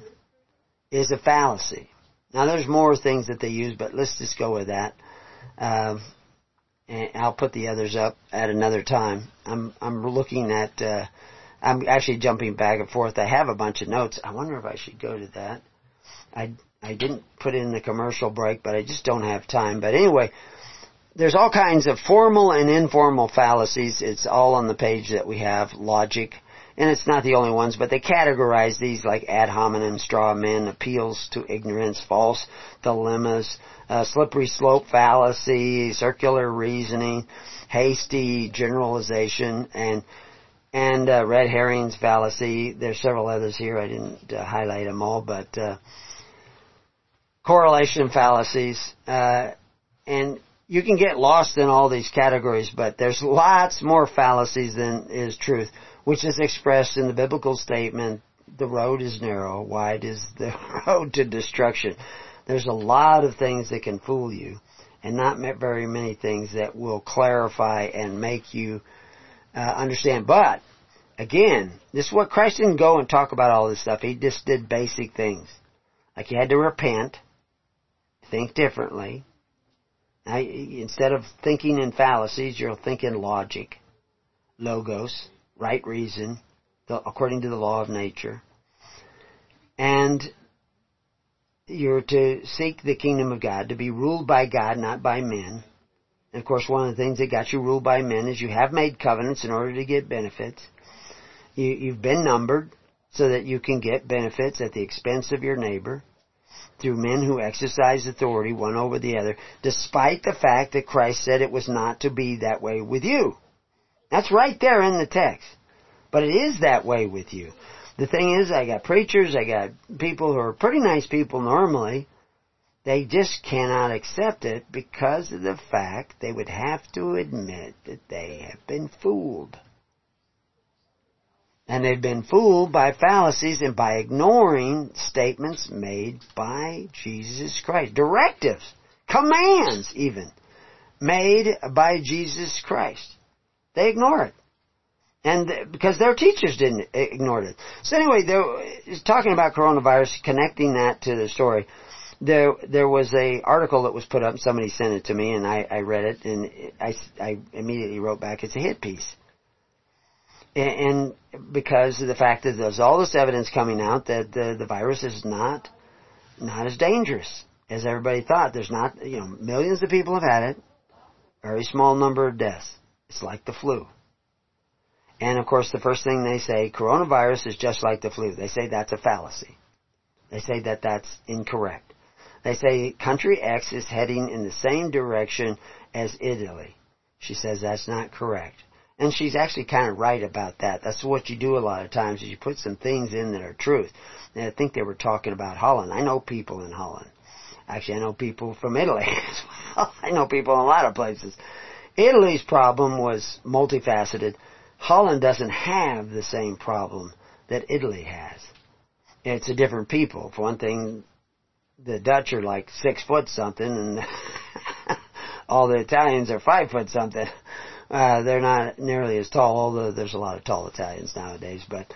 is a fallacy. Now there's more things that they use, but let's just go with that. Um, and I'll put the others up at another time. I'm I'm looking at. Uh, I'm actually jumping back and forth. I have a bunch of notes. I wonder if I should go to that. I I didn't put in the commercial break, but I just don't have time. But anyway, there's all kinds of formal and informal fallacies. It's all on the page that we have. Logic, and it's not the only ones, but they categorize these like ad hominem, straw men, appeals to ignorance, false dilemmas, uh, slippery slope fallacy, circular reasoning, hasty generalization, and and uh, red herrings fallacy. There's several others here. I didn't uh, highlight them all, but uh, correlation fallacies, uh, and you can get lost in all these categories. But there's lots more fallacies than is truth which is expressed in the biblical statement, the road is narrow, wide is the road to destruction. There's a lot of things that can fool you, and not very many things that will clarify and make you uh, understand. But, again, this is what Christ didn't go and talk about all this stuff. He just did basic things. Like you had to repent, think differently. Now, instead of thinking in fallacies, you're thinking logic, logos right reason, according to the law of nature. And you're to seek the kingdom of God, to be ruled by God, not by men. And of course, one of the things that got you ruled by men is you have made covenants in order to get benefits. You, you've been numbered so that you can get benefits at the expense of your neighbor through men who exercise authority one over the other, despite the fact that Christ said it was not to be that way with you. That's right there in the text. But it is that way with you. The thing is, I got preachers, I got people who are pretty nice people normally. They just cannot accept it because of the fact they would have to admit that they have been fooled. And they've been fooled by fallacies and by ignoring statements made by Jesus Christ. Directives, commands even, made by Jesus Christ. They ignore it. And because their teachers didn't ignore it. So anyway, there, talking about coronavirus, connecting that to the story, there there was a article that was put up. Somebody sent it to me, and I, I read it, and I, I immediately wrote back, "It's a hit piece." And, and because of the fact that there's all this evidence coming out that the the virus is not not as dangerous as everybody thought. There's not, you know, millions of people have had it, very small number of deaths. It's like the flu. And of course, the first thing they say, coronavirus is just like the flu. They say that's a fallacy. They say that that's incorrect. They say country X is heading in the same direction as Italy. She says that's not correct. And she's actually kind of right about that. That's what you do a lot of times is you put some things in that are truth. And I think they were talking about Holland. I know people in Holland. Actually, I know people from Italy as well. I know people in a lot of places. Italy's problem was multifaceted. Holland doesn't have the same problem that Italy has. It's a different people. For one thing, the Dutch are like six foot something, and all the Italians are five foot something. Uh, they're not nearly as tall, although there's a lot of tall Italians nowadays. But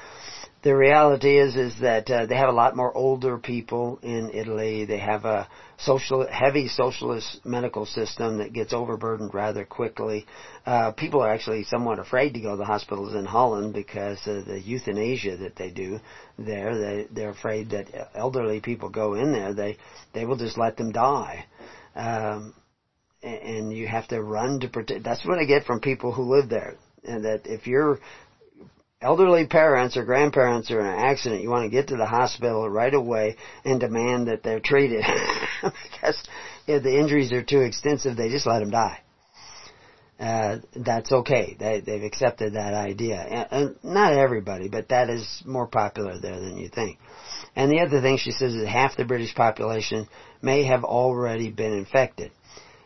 the reality is is that uh, they have a lot more older people in Italy. They have a social heavy socialist medical system that gets overburdened rather quickly. Uh, people are actually somewhat afraid to go to the hospitals in Holland because of the euthanasia that they do there. They they're afraid that elderly people go in there. They they will just let them die. Um, and you have to run to protect. That's what I get from people who live there. And that if you're elderly parents or grandparents are in an accident, you want to get to the hospital right away and demand that they're treated. because if the injuries are too extensive, they just let them die. Uh, that's okay. They, they've accepted that idea. And, and not everybody, but that is more popular there than you think. And the other thing she says is half the British population may have already been infected.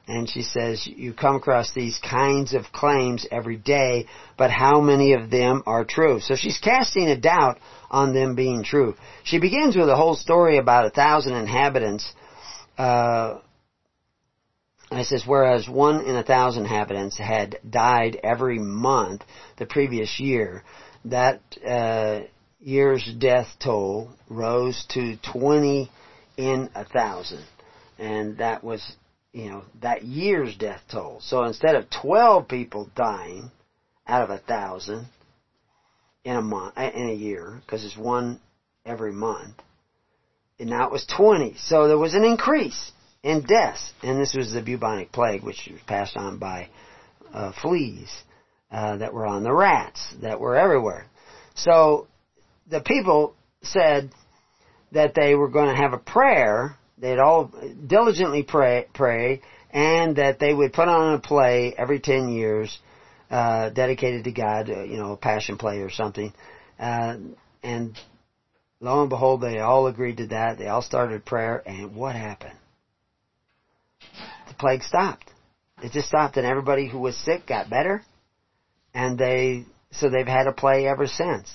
And she says, you come across these kinds of claims every day, but how many of them are true? So she's casting a doubt on them being true. She begins with a whole story about a thousand inhabitants, uh, and it says, whereas one in a thousand inhabitants had died every month the previous year, that uh, year's death toll rose to 20 in a thousand. And that was, you know, that year's death toll. So instead of 12 people dying out of a thousand in a month, in a year, because it's one every month, and now it was 20. So there was an increase in deaths. And this was the bubonic plague, which was passed on by uh, fleas uh, that were on the rats that were everywhere. So the people said that they were going to have a prayer. They'd all diligently pray, pray, and that they would put on a play every ten years uh, dedicated to God, uh, you know, a passion play or something. Uh, and lo and behold, they all agreed to that. They all started prayer, and what happened? the plague stopped. It just stopped and everybody who was sick got better. And they, so they've had a play ever since.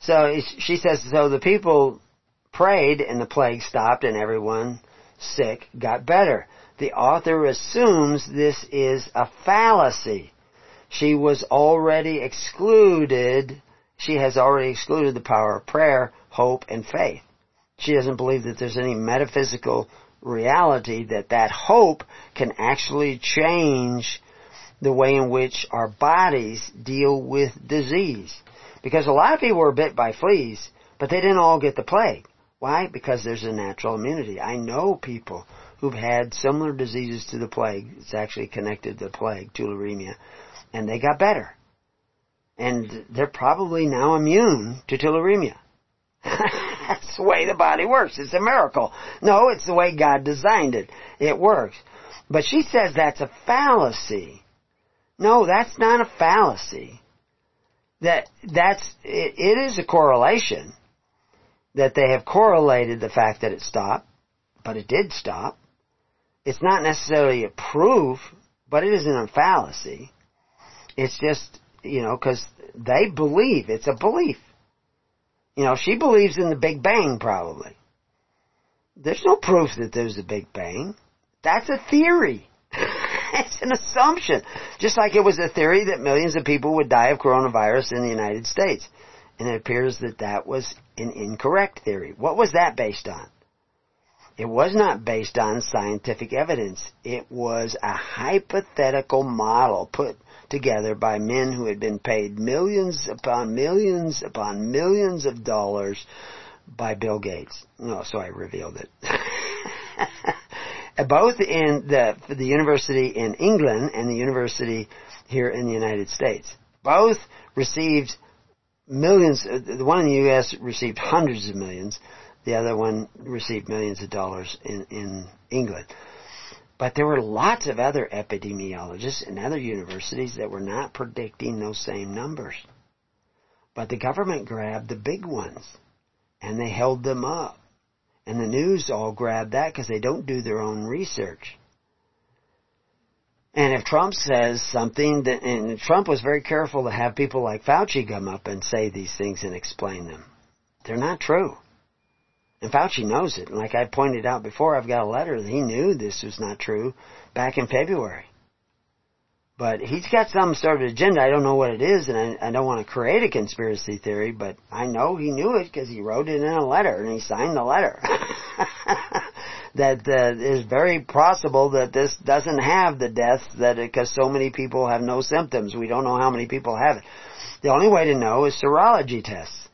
So she says, so the people prayed and the plague stopped and everyone sick got better. The author assumes this is a fallacy. She was already excluded, she has already excluded the power of prayer, hope, and faith. She doesn't believe that there's any metaphysical reality that that hope can actually change the way in which our bodies deal with disease. Because a lot of people were bit by fleas, but they didn't all get the plague. Why? Because there's a natural immunity. I know people who've had similar diseases to the plague. It's actually connected to the plague, tularemia, and they got better. And they're probably now immune to tularemia. That's the way the body works. It's a miracle. No, it's the way God designed it. It works. But she says that's a fallacy. No, that's not a fallacy. That, that's, it, it is a correlation. That they have correlated the fact that it stopped, but it did stop. It's not necessarily a proof, but it isn't a fallacy. It's just, you know, cause they believe, it's a belief. You know, she believes in the Big Bang probably. There's no proof that there's a Big Bang. That's a theory. it's an assumption. Just like it was a theory that millions of people would die of coronavirus in the United States. And it appears that that was an incorrect theory. What was that based on? It was not based on scientific evidence. It was a hypothetical model put together by men who had been paid millions upon millions upon millions of dollars by Bill Gates. No, so I revealed it. Both in the, the university in England and the university here in the United States. Both received millions, uh, the one in the U.S. received hundreds of millions, the other one received millions of dollars in, in England. But there were lots of other epidemiologists and other universities that were not predicting those same numbers. But the government grabbed the big ones and they held them up. And the news all grabbed that because they don't do their own research. And if Trump says something, that, and Trump was very careful to have people like Fauci come up and say these things and explain them. They're not true. And Fauci knows it. Like I pointed out before, I've got a letter that he knew this was not true back in February. But he's got some sort of agenda. I don't know what it is, and I, I don't want to create a conspiracy theory, but I know he knew it because he wrote it in a letter and he signed the letter. that uh, is very possible that this doesn't have the death that because so many people have no symptoms. We don't know how many people have it. The only way to know is serology tests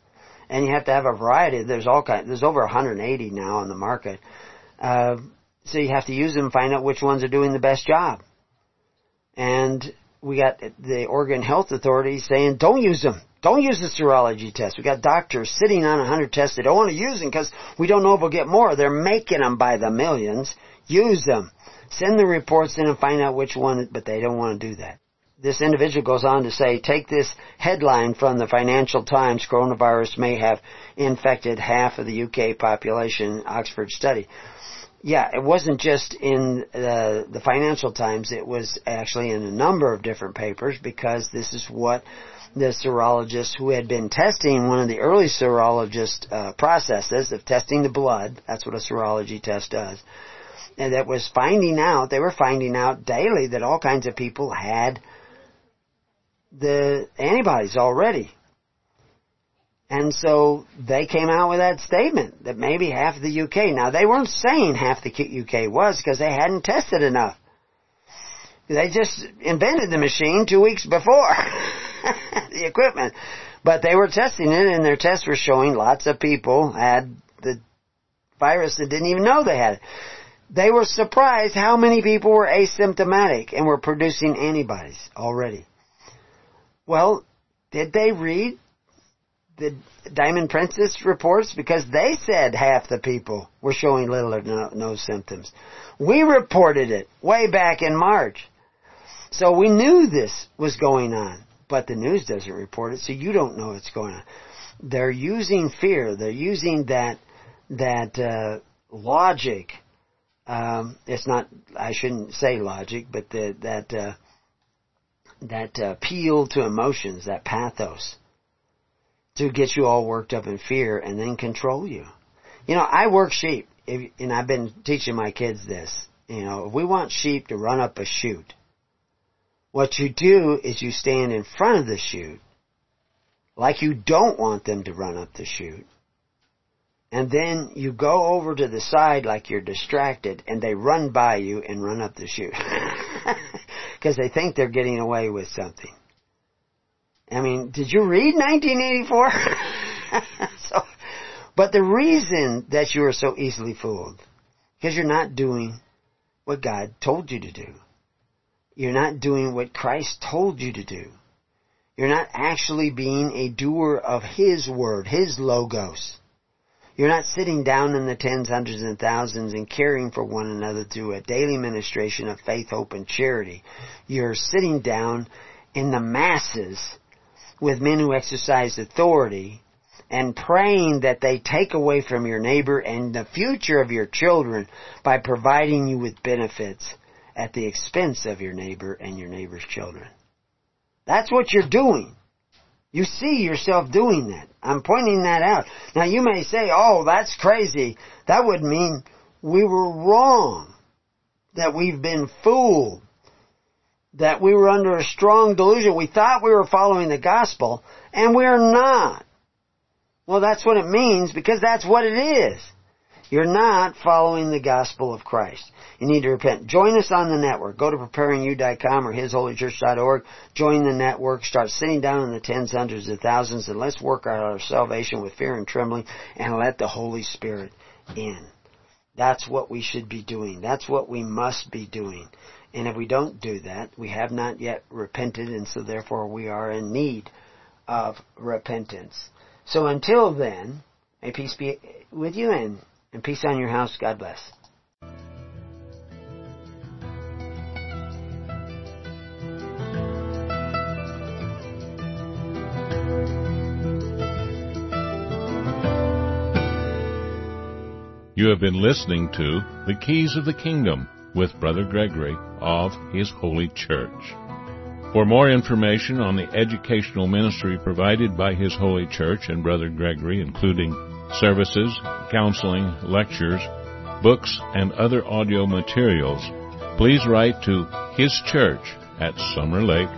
and you have to have a variety. There's all kind. There's over 180 now on the market, uh, so you have to use them, find out which ones are doing the best job. And we got the Oregon Health Authority saying, don't use them. Don't use the serology test. We got doctors sitting on 100 tests they don't want to use them because we don't know if we'll get more. They're making them by the millions. Use them. Send the reports in and find out which one, but they don't want to do that this individual goes on to say, take this headline from the Financial Times, coronavirus may have infected half of the UK population, Oxford study. yeah, it wasn't just in uh, the Financial Times. It was actually in a number of different papers because this is what the serologist who had been testing one of the early serologist uh, processes of testing the blood. That's what a serology test does. And that was finding out, they were finding out daily that all kinds of people had the antibodies already. And so they came out with that statement that maybe half the UK. Now they weren't saying half the UK was because they hadn't tested enough. They just invented the machine two weeks before the equipment, but they were testing it, and their tests were showing lots of people had the virus that didn't even know they had it. They were surprised how many people were asymptomatic and were producing antibodies already. Well, did they read the Diamond Princess reports because they said half the people were showing little or no, no, symptoms. We reported it way back in March. So we knew this was going on, but the news doesn't report it, so you don't know what's going on. They're using fear. They're using that that uh, logic. Um, it's not. I shouldn't say logic, but the, that uh, that uh, appeal to emotions, that pathos to get you all worked up in fear and then control you. You know, I work sheep, and I've been teaching my kids this. You know, if we want sheep to run up a chute, what you do is you stand in front of the chute, like you don't want them to run up the chute, and then you go over to the side like you're distracted, and they run by you and run up the chute. Because they think they're getting away with something. I mean, did you read 1984? so, but the reason that you are so easily fooled, because you're not doing what God told you to do. You're not doing what Christ told you to do. You're not actually being a doer of His Word, His Logos. You're not sitting down in the tens, hundreds, and thousands and caring for one another through a daily ministration of faith, hope, and charity. You're sitting down in the masses with men who exercise authority and praying that they take away from your neighbor and the future of your children by providing you with benefits at the expense of your neighbor and your neighbor's children. That's what you're doing. You see yourself doing that. I'm pointing that out. Now you may say, oh, that's crazy. That would mean we were wrong. That we've been fooled that we were under a strong delusion. We thought we were following the gospel, and we're not. Well, that's what it means because that's what it is. You're not following the gospel of Christ. You need to repent. Join us on the network. Go to preparingyou.com or hisholychurch.org. Join the network. Start sitting down in the tens, hundreds, of thousands, and let's work out our salvation with fear and trembling and let the Holy Spirit in. That's what we should be doing. That's what we must be doing. And if we don't do that, we have not yet repented, and so therefore we are in need of repentance. So until then, may peace be with you and, and peace on your house. God bless. You have been listening to The Keys of the Kingdom with Brother Gregory of His Holy Church. For more information on the educational ministry provided by His Holy Church and Brother Gregory, including services, counseling, lectures, books, and other audio materials, please write to His Church at Summer Lake,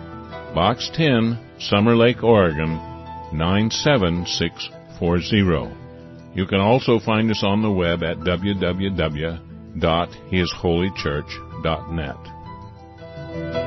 Box 10, Summer Lake, Oregon 97640. You can also find us on the web at www.hisholychurch.net.